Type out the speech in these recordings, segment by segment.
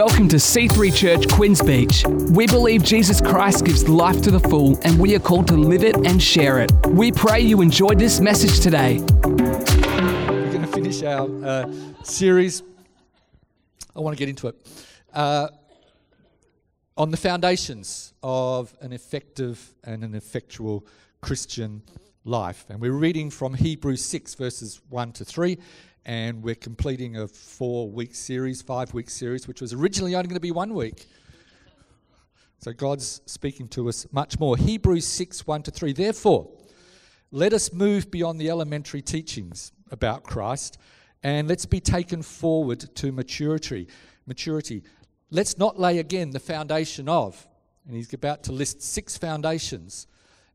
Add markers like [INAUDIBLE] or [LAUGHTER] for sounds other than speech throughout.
Welcome to C3 Church Queens Beach. We believe Jesus Christ gives life to the full, and we are called to live it and share it. We pray you enjoyed this message today. We're going to finish our uh, series. I want to get into it. Uh, on the foundations of an effective and an effectual Christian life. And we're reading from Hebrews 6, verses 1 to 3 and we're completing a four week series, five week series, which was originally only going to be one week. So God's speaking to us much more. Hebrews 6 1 to 3. Therefore, let us move beyond the elementary teachings about Christ and let's be taken forward to maturity. Maturity. Let's not lay again the foundation of, and he's about to list six foundations.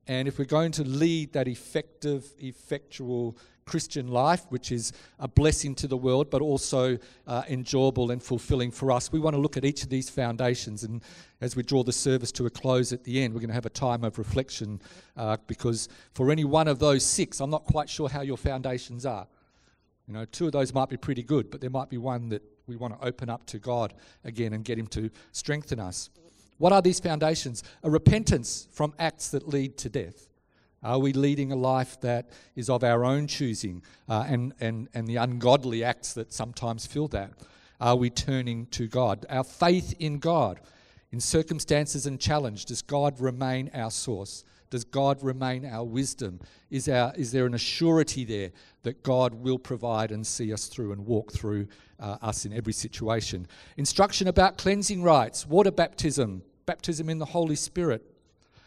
And if we're going to lead that effective, effectual Christian life, which is a blessing to the world, but also uh, enjoyable and fulfilling for us. We want to look at each of these foundations. And as we draw the service to a close at the end, we're going to have a time of reflection uh, because for any one of those six, I'm not quite sure how your foundations are. You know, two of those might be pretty good, but there might be one that we want to open up to God again and get Him to strengthen us. What are these foundations? A repentance from acts that lead to death. Are we leading a life that is of our own choosing uh, and, and, and the ungodly acts that sometimes fill that? Are we turning to God? Our faith in God, in circumstances and challenge, does God remain our source? Does God remain our wisdom? Is, our, is there an assurity there that God will provide and see us through and walk through uh, us in every situation? Instruction about cleansing rites, water baptism, baptism in the Holy Spirit,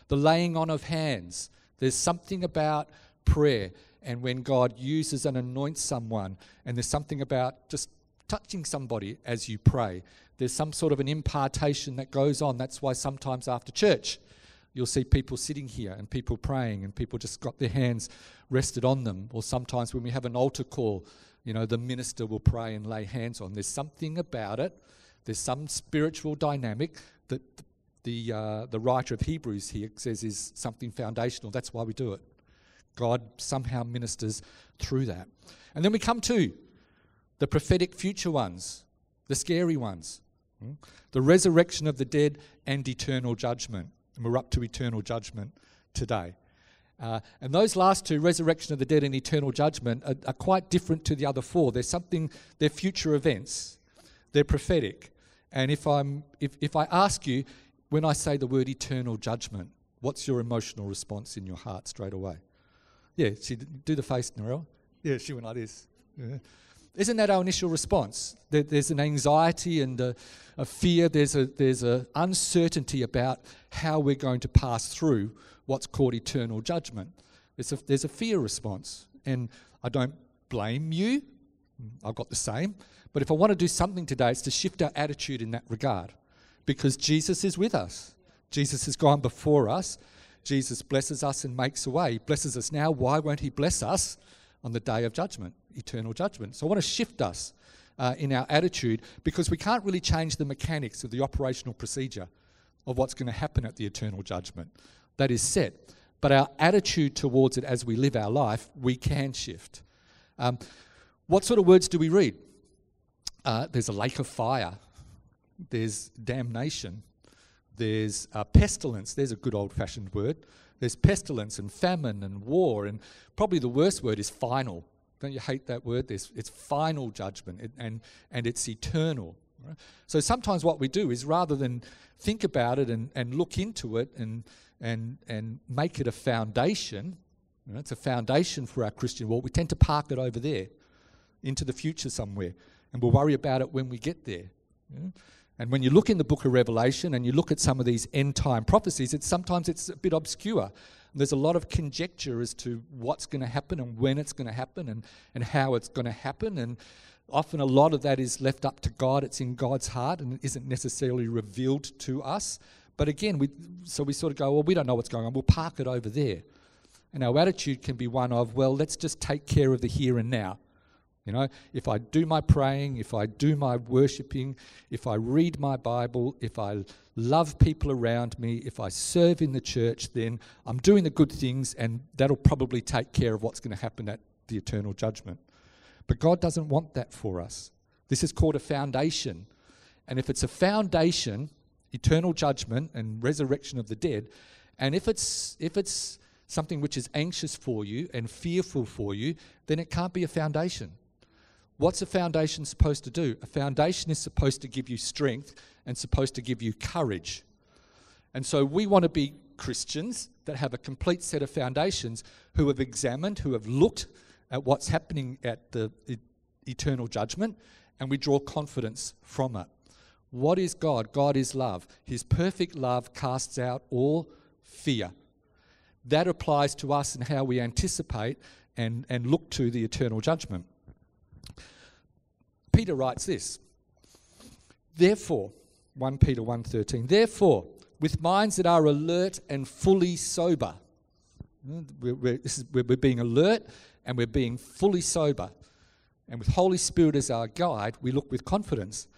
the laying on of hands, there's something about prayer and when God uses and anoints someone, and there's something about just touching somebody as you pray. There's some sort of an impartation that goes on. That's why sometimes after church, you'll see people sitting here and people praying, and people just got their hands rested on them. Or sometimes when we have an altar call, you know, the minister will pray and lay hands on. There's something about it. There's some spiritual dynamic that the, uh, the writer of Hebrews here says is something foundational. That's why we do it. God somehow ministers through that. And then we come to the prophetic future ones, the scary ones, hmm? the resurrection of the dead and eternal judgment. And we're up to eternal judgment today. Uh, and those last two, resurrection of the dead and eternal judgment, are, are quite different to the other four. They're something, they're future events, they're prophetic. And if, I'm, if, if I ask you, when I say the word eternal judgment, what's your emotional response in your heart straight away? Yeah, she do the face, Narelle. Yeah, she went like this. Yeah. Isn't that our initial response? There, there's an anxiety and a, a, fear. There's a there's a uncertainty about how we're going to pass through what's called eternal judgment. There's a, there's a fear response, and I don't blame you. I've got the same. But if I want to do something today, it's to shift our attitude in that regard because Jesus is with us. Jesus has gone before us. Jesus blesses us and makes a way. He blesses us now. Why won't He bless us on the day of judgment, eternal judgment? So I want to shift us uh, in our attitude because we can't really change the mechanics of the operational procedure of what's going to happen at the eternal judgment. That is set. But our attitude towards it as we live our life, we can shift. Um, what sort of words do we read? Uh, there's a lake of fire there's damnation, there's uh, pestilence, there's a good old fashioned word. There's pestilence and famine and war, and probably the worst word is final. Don't you hate that word? There's, it's final judgment it, and, and it's eternal. Right? So sometimes what we do is rather than think about it and, and look into it and, and, and make it a foundation, you know, it's a foundation for our Christian walk, we tend to park it over there into the future somewhere. And we'll worry about it when we get there. You know? And when you look in the book of Revelation and you look at some of these end time prophecies, it's sometimes it's a bit obscure. There's a lot of conjecture as to what's going to happen and when it's going to happen and, and how it's going to happen. And often a lot of that is left up to God. It's in God's heart and it isn't necessarily revealed to us. But again, we, so we sort of go, well, we don't know what's going on. We'll park it over there. And our attitude can be one of, well, let's just take care of the here and now. You know, if I do my praying, if I do my worshiping, if I read my Bible, if I love people around me, if I serve in the church, then I'm doing the good things and that'll probably take care of what's going to happen at the eternal judgment. But God doesn't want that for us. This is called a foundation. And if it's a foundation, eternal judgment and resurrection of the dead, and if it's if it's something which is anxious for you and fearful for you, then it can't be a foundation. What's a foundation supposed to do? A foundation is supposed to give you strength and supposed to give you courage. And so we want to be Christians that have a complete set of foundations who have examined, who have looked at what's happening at the eternal judgment, and we draw confidence from it. What is God? God is love. His perfect love casts out all fear. That applies to us and how we anticipate and, and look to the eternal judgment. Peter writes this. Therefore, 1 Peter 1:13. Therefore, with minds that are alert and fully sober. Hmm, we're, we're, is, we're, being alert and we're being fully sober. And with Holy Spirit as our guide, we look with confidence.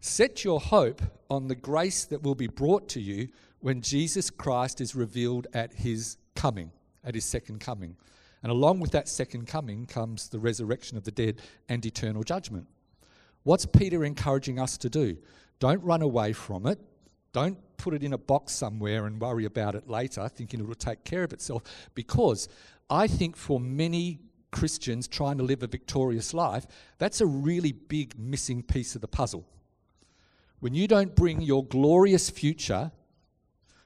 Set your hope on the grace that will be brought to you when Jesus Christ is revealed at his coming, at his second coming. And along with that second coming comes the resurrection of the dead and eternal judgment. What's Peter encouraging us to do? Don't run away from it. Don't put it in a box somewhere and worry about it later, thinking it will take care of itself. Because I think for many Christians trying to live a victorious life, that's a really big missing piece of the puzzle. When you don't bring your glorious future,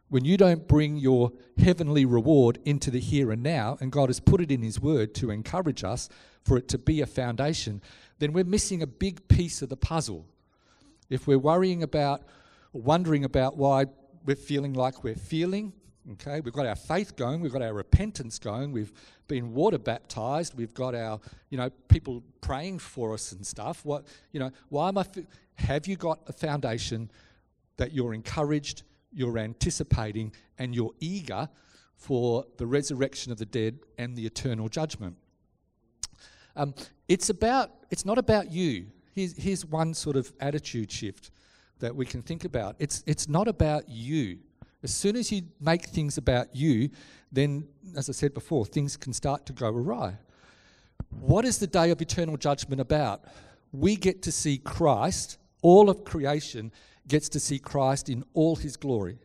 when you don't bring your heavenly reward into the here and now, and God has put it in His Word to encourage us for it to be a foundation, then we're missing a big piece of the puzzle. If we're worrying about wondering about why we're feeling like we're feeling. Okay, we've got our faith going, we've got our repentance going, we've been water baptized, we've got our, you know, people praying for us and stuff. What, you know, why am I? Have you got a foundation that you're encouraged, you're anticipating, and you're eager for the resurrection of the dead and the eternal judgment? Um, it's about. It's not about you. Here's, here's one sort of attitude shift that we can think about. It's, it's not about you. As soon as you make things about you, then, as I said before, things can start to go awry. What is the day of eternal judgment about? We get to see Christ, all of creation gets to see Christ in all his glory,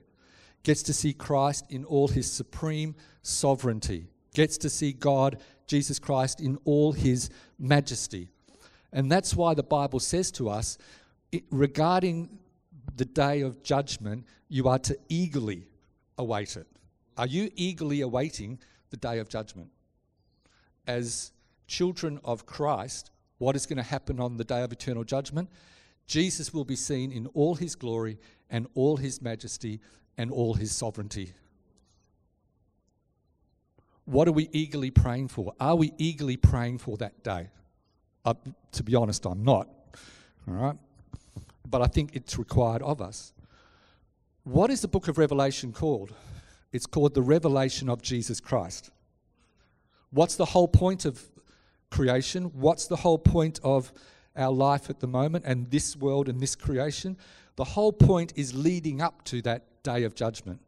gets to see Christ in all his supreme sovereignty, gets to see God, Jesus Christ, in all his majesty. And that's why the Bible says to us it, regarding the day of judgment, you are to eagerly await it. Are you eagerly awaiting the day of judgment? As children of Christ, what is going to happen on the day of eternal judgment? Jesus will be seen in all his glory and all his majesty and all his sovereignty. What are we eagerly praying for? Are we eagerly praying for that day? Uh, to be honest, I'm not. All right? but I think it's required of us. What is the book of Revelation called? It's called the revelation of Jesus Christ. What's the whole point of creation? What's the whole point of our life at the moment and this world and this creation? The whole point is leading up to that day of judgment.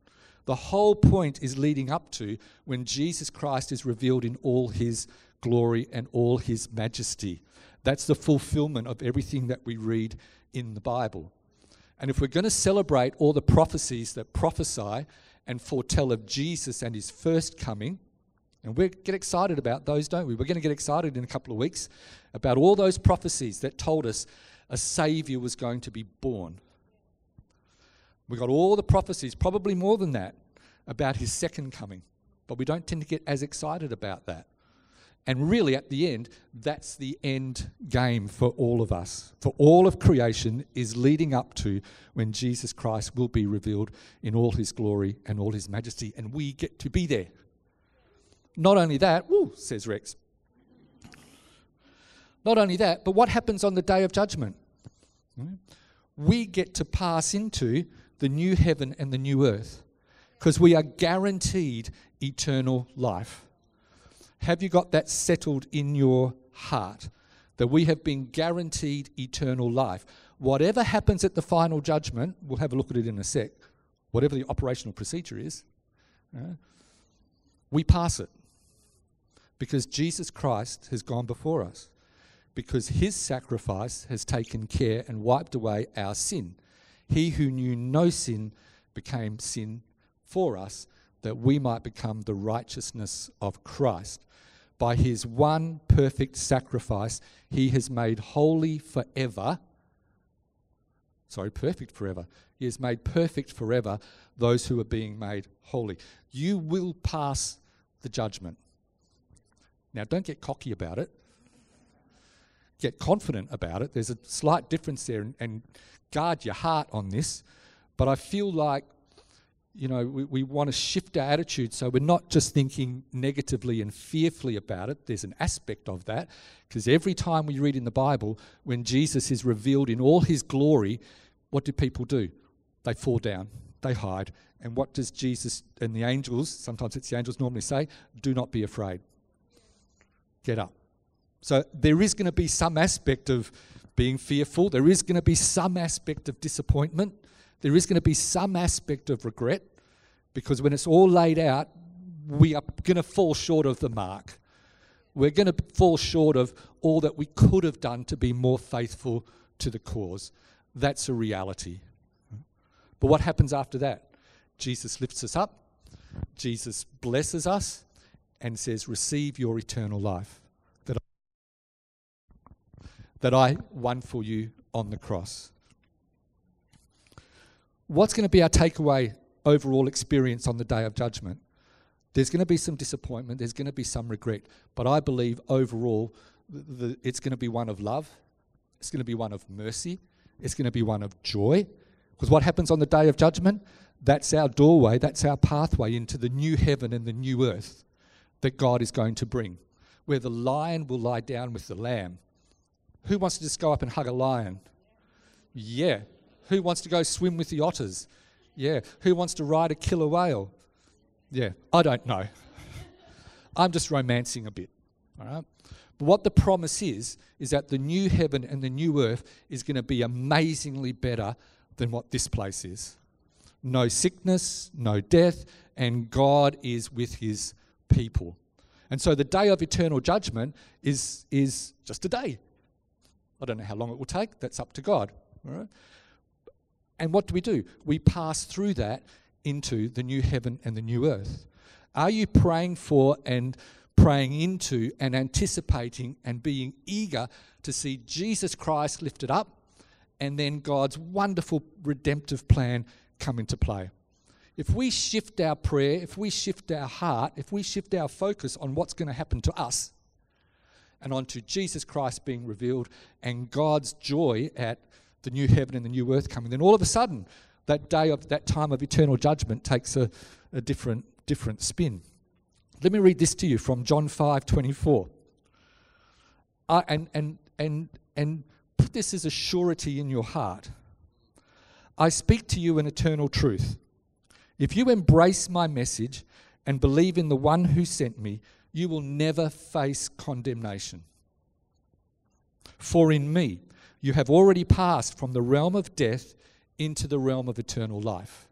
The whole point is leading up to when Jesus Christ is revealed in all his glory and all his majesty. That's the fulfillment of everything that we read in the Bible. And if we're going to celebrate all the prophecies that prophesy and foretell of Jesus and his first coming, and we get excited about those, don't we? We're going to get excited in a couple of weeks about all those prophecies that told us a Savior was going to be born. We've got all the prophecies, probably more than that, about his second coming, but we don't tend to get as excited about that. And really, at the end, that's the end game for all of us. For all of creation is leading up to when Jesus Christ will be revealed in all his glory and all his majesty, and we get to be there. Not only that, woo, says Rex. Not only that, but what happens on the day of judgment? We get to pass into the new heaven and the new earth because we are guaranteed eternal life. Have you got that settled in your heart? That we have been guaranteed eternal life. Whatever happens at the final judgment, we'll have a look at it in a sec, whatever the operational procedure is, uh, we pass it because Jesus Christ has gone before us. because his sacrifice has taken care and wiped away our sin. He who knew no sin became sin for us, that we might become the righteousness of Christ. By his one perfect sacrifice, he has made holy forever. Sorry, perfect forever. He has made perfect forever those who are being made holy. You will pass the judgment. Now, don't get cocky about it. Get confident about it. There's a slight difference there, and, and guard your heart on this. But I feel like you know, we, we want to shift our attitude so we're not just thinking negatively and fearfully about it. There's an aspect of that because every time we read in the Bible, when Jesus is revealed in all his glory, what do people do? They fall down, they hide. And what does Jesus and the angels, sometimes it's the angels normally say, do not be afraid. Get up. So there is going to be some aspect of being fearful, there is going to be some aspect of disappointment there is going to be some aspect of regret because when it's all laid out, we are going to fall short of the mark. We're going to fall short of all that we could have done to be more faithful to the cause. That's a reality. But what happens after that? Jesus lifts us up, Jesus blesses us, and says, Receive your eternal life that I, that I won for you on the cross what's going to be our takeaway overall experience on the day of judgment? There's going to be some disappointment, there's going to be some regret, but I believe overall the, the, it's going to be one of love, it's going to be one of mercy, it's going to be one of joy. Because what happens on the day of judgment? That's our doorway, that's our pathway into the new heaven and the new earth that God is going to bring, where the lion will lie down with the lamb. Who wants to just go up and hug a lion? Yeah, who wants to go swim with the otters? Yeah. Who wants to ride a killer whale? Yeah. I don't know. [LAUGHS] I'm just romancing a bit. All right. But what the promise is, is that the new heaven and the new earth is going to be amazingly better than what this place is. No sickness, no death, and God is with his people. And so the day of eternal judgment is, is just a day. I don't know how long it will take, that's up to God. All right? And what do we do? We pass through that into the new heaven and the new earth. Are you praying for and praying into and anticipating and being eager to see Jesus Christ lifted up and then God's wonderful redemptive plan come into play? If we shift our prayer, if we shift our heart, if we shift our focus on what's going to happen to us and onto Jesus Christ being revealed and God's joy at the new heaven and the new earth coming, then all of a sudden, that day of that time of eternal judgment takes a, a different, different spin. Let me read this to you from John 5 24. Uh, and, and, and, and put this as a surety in your heart. I speak to you in eternal truth. If you embrace my message and believe in the one who sent me, you will never face condemnation. For in me, you have already passed from the realm of death into the realm of eternal life.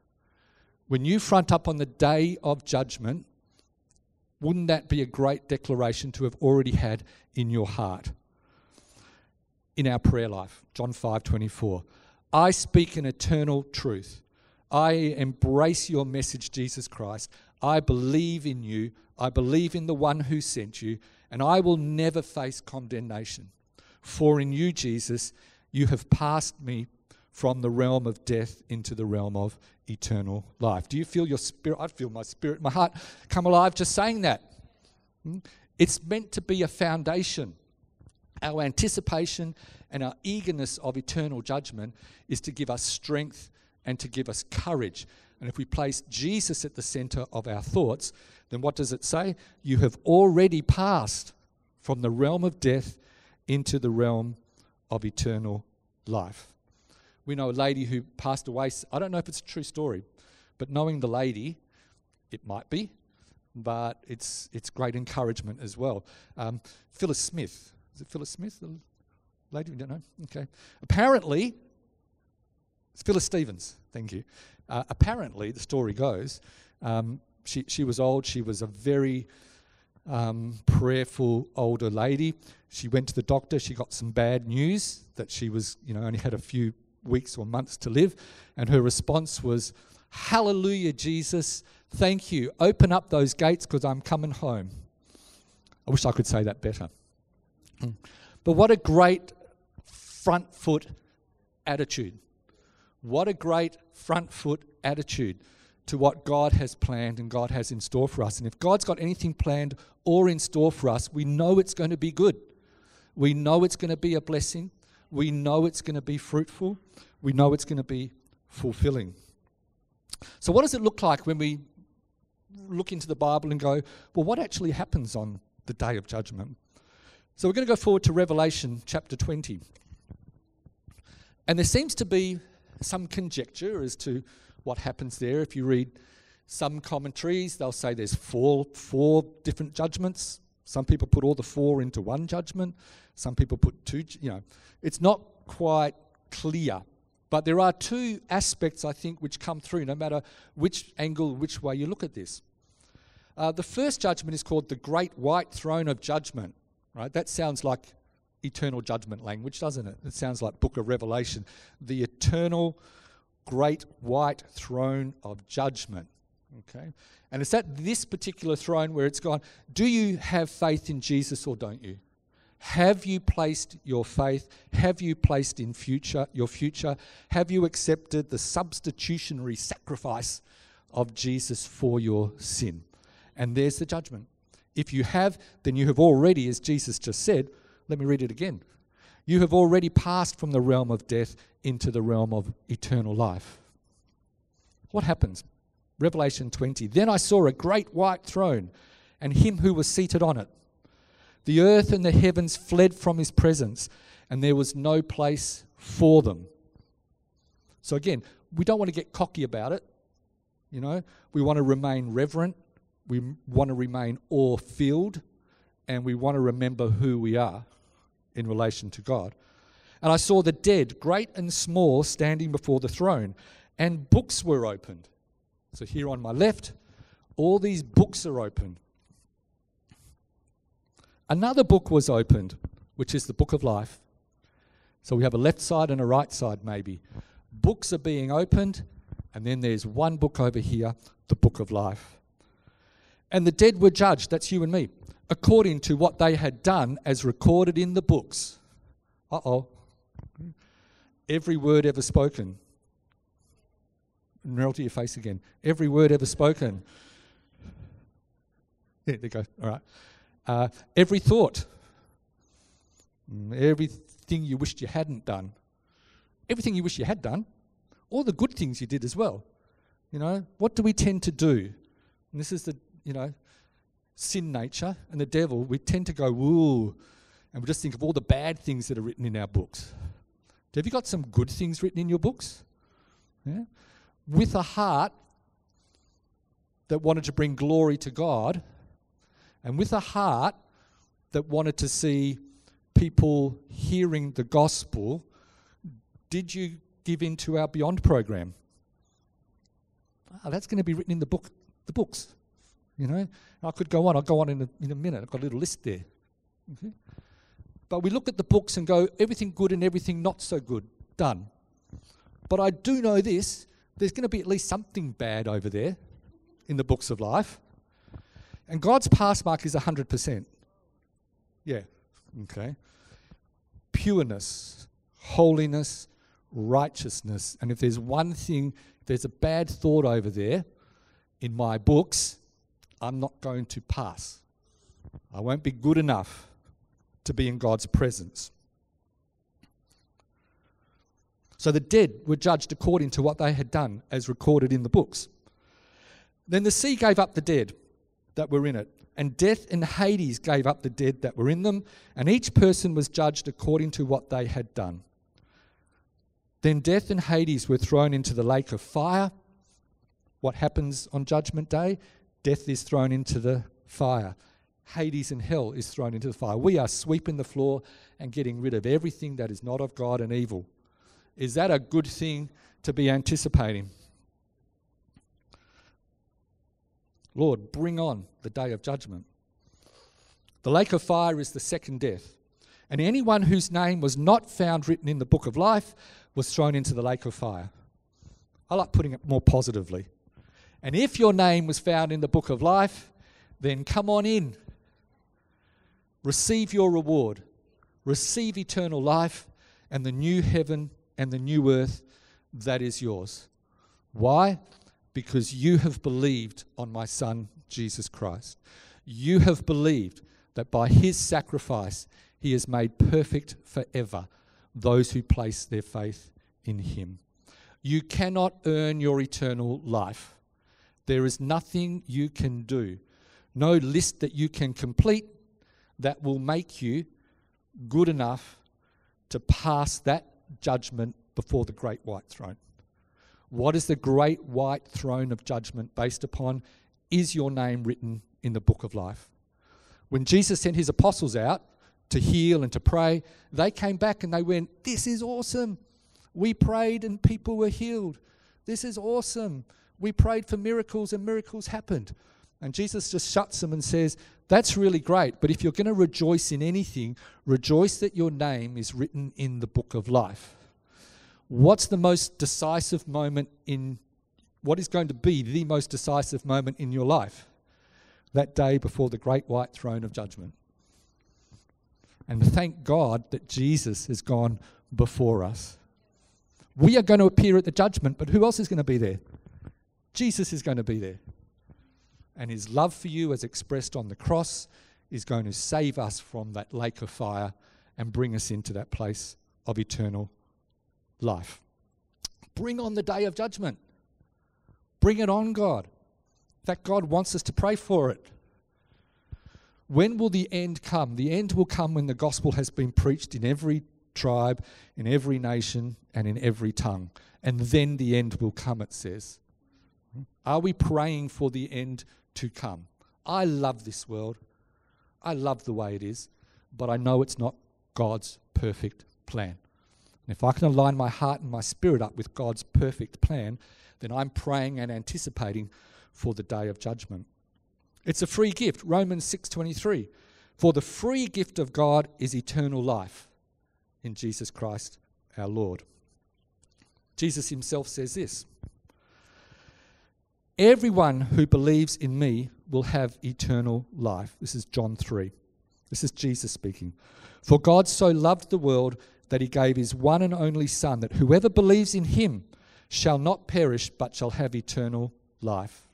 When you front up on the day of judgment, wouldn't that be a great declaration to have already had in your heart? In our prayer life, John 5 24. I speak an eternal truth. I embrace your message, Jesus Christ. I believe in you. I believe in the one who sent you, and I will never face condemnation. For in you, Jesus, you have passed me from the realm of death into the realm of eternal life. Do you feel your spirit? I feel my spirit, my heart come alive just saying that. Hmm? It's meant to be a foundation. Our anticipation and our eagerness of eternal judgment is to give us strength and to give us courage. And if we place Jesus at the center of our thoughts, then what does it say? You have already passed from the realm of death into the realm of eternal life. We know a lady who passed away. I don't know if it's a true story, but knowing the lady, it might be, but it's, it's great encouragement as well. Um, Phyllis Smith. Is it Phyllis Smith? The lady? We don't know. Okay. Apparently, Phyllis Stevens. Thank you. Uh, apparently, the story goes, um, she, she was old. She was a very um, prayerful older lady. She went to the doctor. She got some bad news that she was, you know, only had a few weeks or months to live. And her response was, Hallelujah, Jesus. Thank you. Open up those gates because I'm coming home. I wish I could say that better. Hmm. But what a great front foot attitude. What a great front foot attitude to what God has planned and God has in store for us. And if God's got anything planned or in store for us, we know it's going to be good. We know it's going to be a blessing. We know it's going to be fruitful. We know it's going to be fulfilling. So, what does it look like when we look into the Bible and go, well, what actually happens on the day of judgment? So, we're going to go forward to Revelation chapter 20. And there seems to be some conjecture as to what happens there. If you read some commentaries, they'll say there's four, four different judgments. Some people put all the four into one judgment. Some people put two, you know, it's not quite clear. But there are two aspects, I think, which come through no matter which angle, which way you look at this. Uh, the first judgment is called the Great White Throne of Judgment, right? That sounds like eternal judgment language, doesn't it? It sounds like Book of Revelation. The eternal great white throne of judgment. Okay? And it's at this particular throne where it's gone, do you have faith in Jesus or don't you? Have you placed your faith? Have you placed in future your future? Have you accepted the substitutionary sacrifice of Jesus for your sin? And there's the judgment. If you have, then you have already, as Jesus just said, let me read it again. You have already passed from the realm of death into the realm of eternal life. What happens? Revelation 20. Then I saw a great white throne and him who was seated on it. The earth and the heavens fled from his presence, and there was no place for them. So, again, we don't want to get cocky about it. You know, we want to remain reverent, we want to remain awe filled, and we want to remember who we are in relation to God. And I saw the dead, great and small, standing before the throne, and books were opened. So here on my left, all these books are open. Another book was opened, which is the book of life. So we have a left side and a right side, maybe. Books are being opened, and then there's one book over here, the book of life. And the dead were judged, that's you and me, according to what they had done as recorded in the books. Uh oh. Every word ever spoken. Roll to your face again. Every word ever spoken. Yeah, there you go. All right. Uh, every thought. Mm, everything you wished you hadn't done. Everything you wish you had done. All the good things you did as well. You know, what do we tend to do? And this is the, you know, sin nature and the devil, we tend to go, woo, and we just think of all the bad things that are written in our books. Have you got some good things written in your books? Yeah? With a heart that wanted to bring glory to God, and with a heart that wanted to see people hearing the gospel, did you give into our Beyond program? Oh, that's going to be written in the book, the books. You know, I could go on. I'll go on in a, in a minute. I've got a little list there. Okay? But we look at the books and go, everything good and everything not so good, done. But I do know this there's going to be at least something bad over there in the books of life. And God's pass mark is 100%. Yeah, okay. Pureness, holiness, righteousness. And if there's one thing, if there's a bad thought over there in my books, I'm not going to pass. I won't be good enough to be in God's presence. So the dead were judged according to what they had done, as recorded in the books. Then the sea gave up the dead that were in it, and death and Hades gave up the dead that were in them, and each person was judged according to what they had done. Then death and Hades were thrown into the lake of fire. What happens on Judgment Day? Death is thrown into the fire. Hades and hell is thrown into the fire. We are sweeping the floor and getting rid of everything that is not of God and evil. Is that a good thing to be anticipating? Lord, bring on the day of judgment. The lake of fire is the second death. And anyone whose name was not found written in the book of life was thrown into the lake of fire. I like putting it more positively. And if your name was found in the book of life, then come on in. Receive your reward. Receive eternal life and the new heaven and the new earth that is yours. Why? Because you have believed on my Son, Jesus Christ. You have believed that by his sacrifice, he has made perfect forever those who place their faith in him. You cannot earn your eternal life. There is nothing you can do, no list that you can complete that will make you good enough to pass that judgment before the great white throne. What is the great white throne of judgment based upon? Is your name written in the book of life? When Jesus sent his apostles out to heal and to pray, they came back and they went, This is awesome. We prayed and people were healed. This is awesome. We prayed for miracles and miracles happened. And Jesus just shuts them and says, That's really great, but if you're going to rejoice in anything, rejoice that your name is written in the book of life. What's the most decisive moment in what is going to be the most decisive moment in your life? That day before the great white throne of judgment. And thank God that Jesus has gone before us. We are going to appear at the judgment, but who else is going to be there? Jesus is going to be there. And his love for you, as expressed on the cross, is going to save us from that lake of fire and bring us into that place of eternal life. Bring on the day of judgment. Bring it on, God. That God wants us to pray for it. When will the end come? The end will come when the gospel has been preached in every tribe, in every nation, and in every tongue. And then the end will come, it says. Are we praying for the end to come? I love this world. I love the way it is, but I know it's not God's perfect plan. And if I can align my heart and my spirit up with God's perfect plan, then I'm praying and anticipating for the day of judgment. It's a free gift. Romans 6:23. For the free gift of God is eternal life in Jesus Christ our Lord. Jesus himself says this. Everyone who believes in me will have eternal life. This is John 3. This is Jesus speaking. For God so loved the world that he gave his one and only Son, that whoever believes in him shall not perish but shall have eternal life.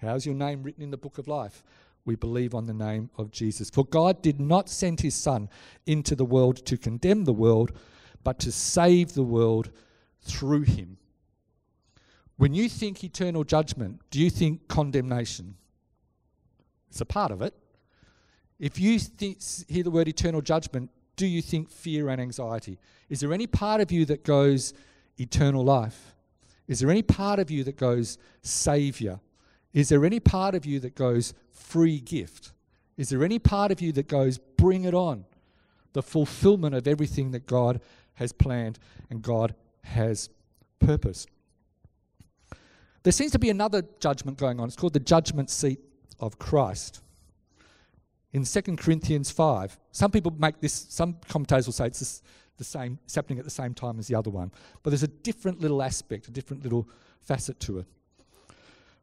How's your name written in the book of life? We believe on the name of Jesus. For God did not send his Son into the world to condemn the world, but to save the world through him. When you think eternal judgment, do you think condemnation? It's a part of it. If you hear the word eternal judgment, do you think fear and anxiety? Is there any part of you that goes eternal life? Is there any part of you that goes Savior? Is there any part of you that goes free gift? Is there any part of you that goes bring it on? The fulfillment of everything that God has planned and God has purposed. There seems to be another judgment going on. It's called the judgment seat of Christ. In 2 Corinthians 5, some people make this, some commentators will say it's the same, it's happening at the same time as the other one. But there's a different little aspect, a different little facet to it.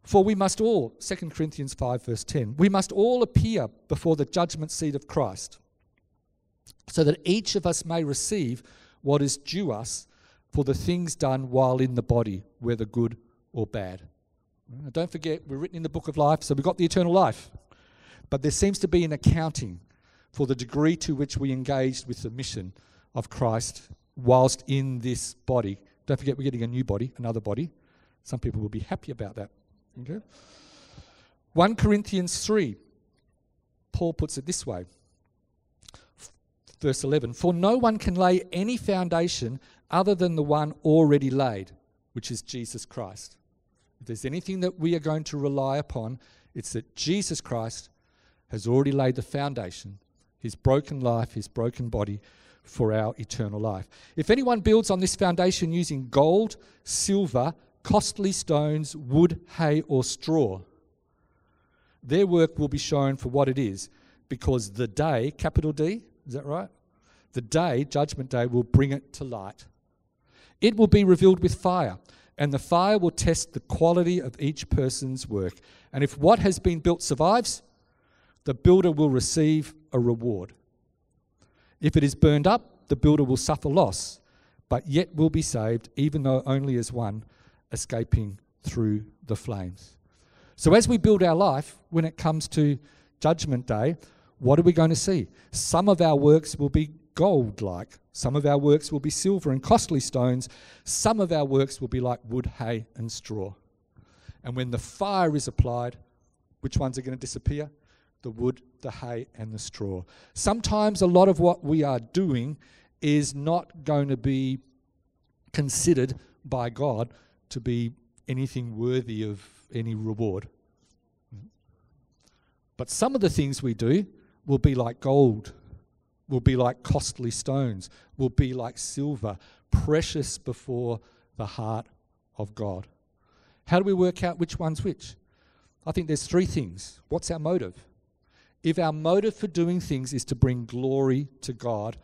For we must all, 2 Corinthians 5, verse 10, we must all appear before the judgment seat of Christ, so that each of us may receive what is due us for the things done while in the body, whether good or bad. Don't forget, we're written in the book of life, so we've got the eternal life. But there seems to be an accounting for the degree to which we engaged with the mission of Christ whilst in this body. Don't forget, we're getting a new body, another body. Some people will be happy about that. Okay? 1 Corinthians 3, Paul puts it this way. Verse 11 For no one can lay any foundation other than the one already laid, which is Jesus Christ. If there's anything that we are going to rely upon, it's that Jesus Christ has already laid the foundation, his broken life, his broken body, for our eternal life. If anyone builds on this foundation using gold, silver, costly stones, wood, hay, or straw, their work will be shown for what it is. because the day, capital D, is that right? The day, Judgment Day, will bring it to light. It will be revealed with fire, and the fire will test the quality of each person's work. And if what has been built survives, the builder will receive a reward. If it is burned up, the builder will suffer loss, but yet will be saved, even though only as one escaping through the flames. So, as we build our life, when it comes to Judgment Day, what are we going to see? Some of our works will be gold like, some of our works will be silver and costly stones, some of our works will be like wood, hay, and straw. And when the fire is applied, which ones are going to disappear? The wood, the hay, and the straw. Sometimes a lot of what we are doing is not going to be considered by God to be anything worthy of any reward. But some of the things we do will be like gold, will be like costly stones, will be like silver, precious before the heart of God. How do we work out which one's which? I think there's three things. What's our motive? If our motive for doing things is to bring glory to God,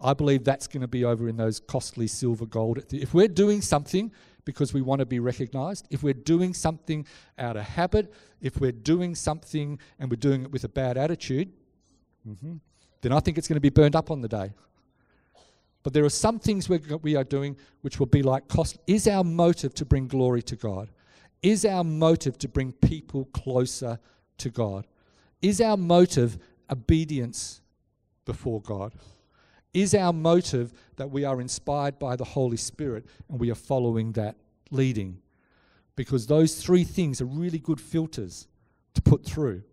I believe that's going to be over in those costly silver gold. If we're doing something because we want to be recognized, if we're doing something out of habit, if we're doing something and we're doing it with a bad attitude, mm-hmm, then I think it's going to be burned up on the day. But there are some things we are doing which will be like cost. Is our motive to bring glory to God? Is our motive to bring people closer to God? Is our motive obedience before God? Is our motive that we are inspired by the Holy Spirit and we are following that leading? Because those three things are really good filters to put through.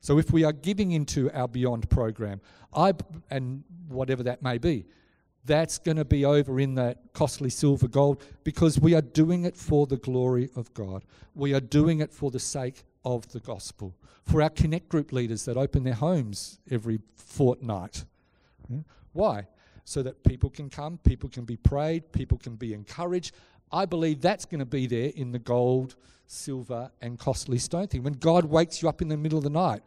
So if we are giving into our Beyond program, I and whatever that may be, that's going to be over in that costly silver gold because we are doing it for the glory of God. We are doing it for the sake of the gospel. For our connect group leaders that open their homes every fortnight. Hmm? Why? So that people can come, people can be prayed, people can be encouraged. I believe that's going to be there in the gold, silver, and costly stone thing. When God wakes you up in the middle of the night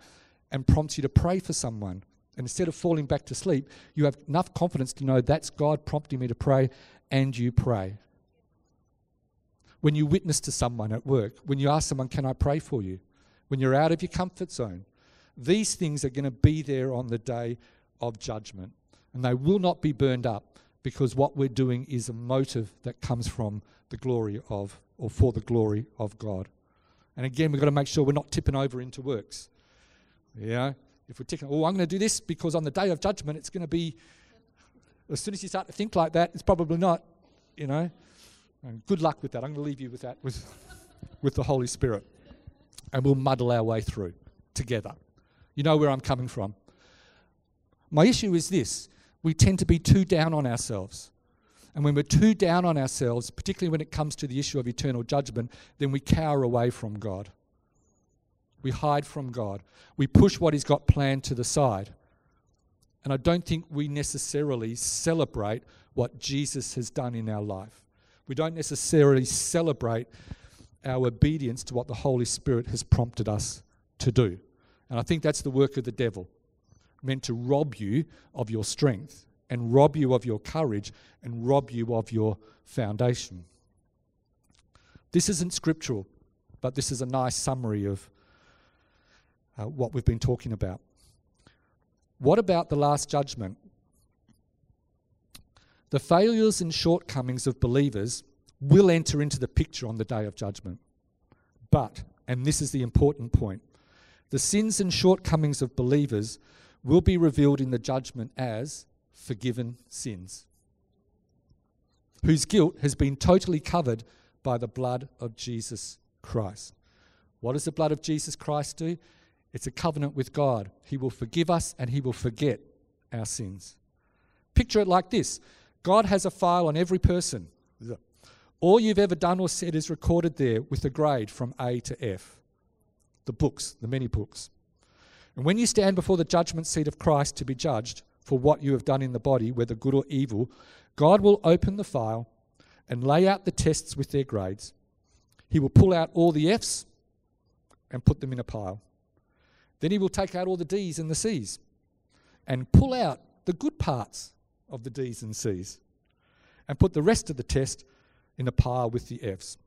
and prompts you to pray for someone, and instead of falling back to sleep, you have enough confidence to know that's God prompting me to pray, and you pray. When you witness to someone at work, when you ask someone, Can I pray for you? When you're out of your comfort zone, these things are going to be there on the day of judgment and they will not be burned up because what we're doing is a motive that comes from the glory of, or for the glory of God. And again, we've got to make sure we're not tipping over into works. Know, if we're ticking, oh, I'm going to do this because on the day of judgment, it's going to be, as soon as you start to think like that, it's probably not, you know. And good luck with that. I'm going to leave you with that, with, with the Holy Spirit. And we'll muddle our way through together. You know where I'm coming from. My issue is this we tend to be too down on ourselves. And when we're too down on ourselves, particularly when it comes to the issue of eternal judgment, then we cower away from God. We hide from God. We push what He's got planned to the side. And I don't think we necessarily celebrate what Jesus has done in our life. We don't necessarily celebrate our obedience to what the Holy Spirit has prompted us to do. And I think that's the work of the devil meant to rob you of your strength and rob you of your courage and rob you of your foundation. This isn't scriptural, but this is a nice summary of uh, what we've been talking about. What about the last judgment? The failures and shortcomings of believers will enter into the picture on the day of judgment. But, and this is the important point, the sins and shortcomings of believers will be revealed in the judgment as forgiven sins, whose guilt has been totally covered by the blood of Jesus Christ. What does the blood of Jesus Christ do? It's a covenant with God. He will forgive us and He will forget our sins. Picture it like this God has a file on every person. All you've ever done or said is recorded there with a grade from A to F. The books, the many books. And when you stand before the judgment seat of Christ to be judged for what you have done in the body, whether good or evil, God will open the file and lay out the tests with their grades. He will pull out all the F's and put them in a pile. Then he will take out all the D's and the C's and pull out the good parts of the D's and C's and put the rest of the test in a pile with the F's.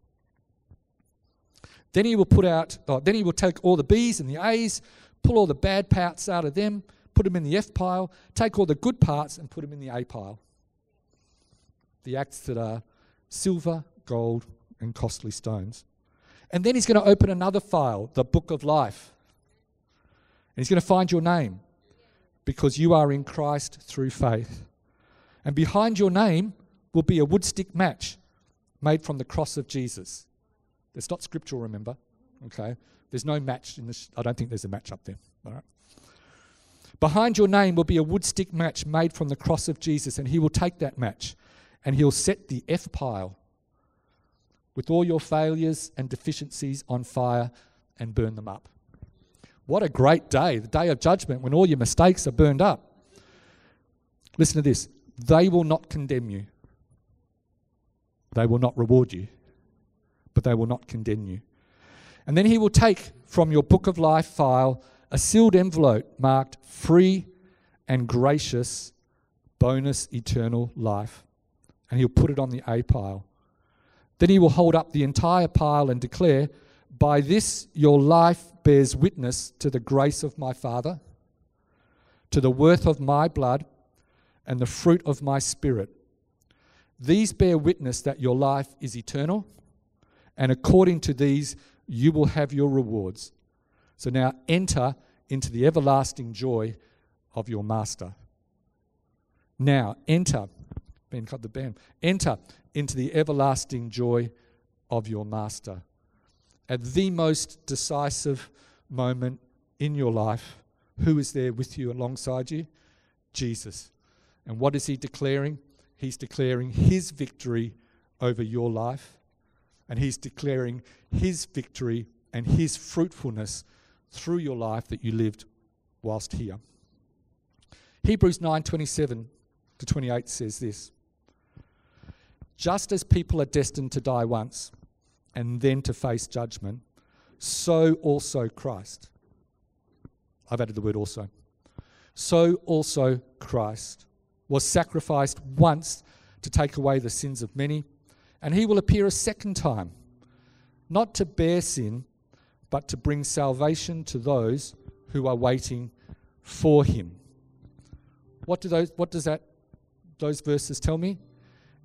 Then he will put out, oh, then he will take all the B's and the A's, pull all the bad parts out of them, put them in the F pile, take all the good parts and put them in the A pile. The acts that are silver, gold, and costly stones. And then he's going to open another file, the book of life. And he's going to find your name because you are in Christ through faith. And behind your name will be a wood stick match made from the cross of Jesus. It's not scriptural, remember? Okay? There's no match in this. I don't think there's a match up there. All right? Behind your name will be a wood stick match made from the cross of Jesus, and he will take that match and he'll set the F pile with all your failures and deficiencies on fire and burn them up. What a great day, the day of judgment when all your mistakes are burned up. Listen to this they will not condemn you, they will not reward you, but they will not condemn you. And then he will take from your book of life file a sealed envelope marked free and gracious bonus eternal life. And he'll put it on the A pile. Then he will hold up the entire pile and declare, By this your life bears witness to the grace of my Father, to the worth of my blood, and the fruit of my spirit. These bear witness that your life is eternal, and according to these you will have your rewards. So now enter into the everlasting joy of your master. Now enter, Ben cut the band, enter into the everlasting joy of your master. At the most decisive moment in your life, who is there with you alongside you? Jesus. And what is he declaring? He's declaring his victory over your life, and he's declaring his victory and his fruitfulness through your life that you lived whilst here. Hebrews 9:27 to 28 says this. Just as people are destined to die once and then to face judgment, so also Christ. I've added the word also. So also Christ was sacrificed once to take away the sins of many, and he will appear a second time, not to bear sin, but to bring salvation to those who are waiting for him. What do those what does that those verses tell me?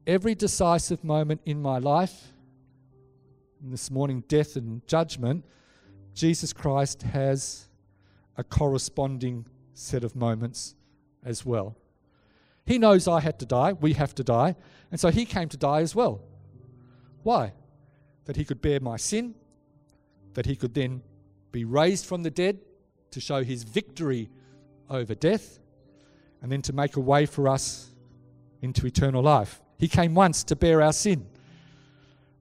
Every decisive moment in my life, this morning, death and judgment, Jesus Christ has a corresponding set of moments as well. He knows I had to die, we have to die, and so he came to die as well. Why? That he could bear my sin, that he could then be raised from the dead to show his victory over death, and then to make a way for us into eternal life. He came once to bear our sin,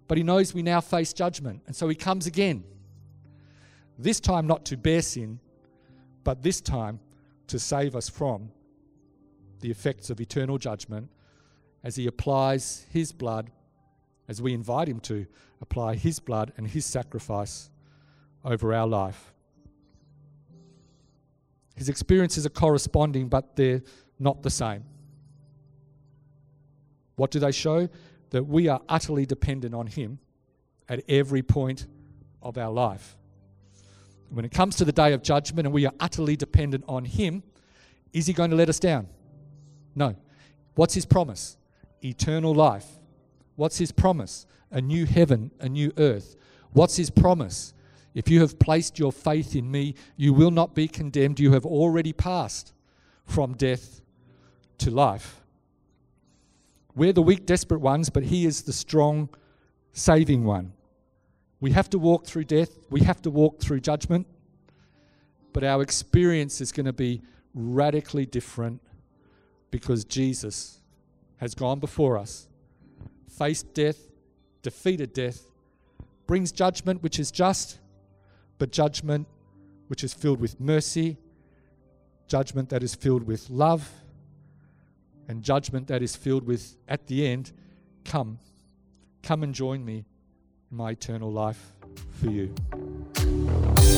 but he knows we now face judgment, and so he comes again. This time, not to bear sin, but this time to save us from the effects of eternal judgment as he applies his blood, as we invite him to apply his blood and his sacrifice over our life. His experiences are corresponding, but they're not the same. What do they show? That we are utterly dependent on Him at every point of our life. When it comes to the day of judgment and we are utterly dependent on Him, is He going to let us down? No. What's His promise? Eternal life. What's His promise? A new heaven, a new earth. What's His promise? If you have placed your faith in me, you will not be condemned. You have already passed from death to life. We're the weak, desperate ones, but He is the strong, saving one. We have to walk through death, we have to walk through judgment, but our experience is going to be radically different because Jesus has gone before us, faced death, defeated death, brings judgment which is just, but judgment which is filled with mercy, judgment that is filled with love and judgment that is filled with, at the end, come. Come and join me in my eternal life for you.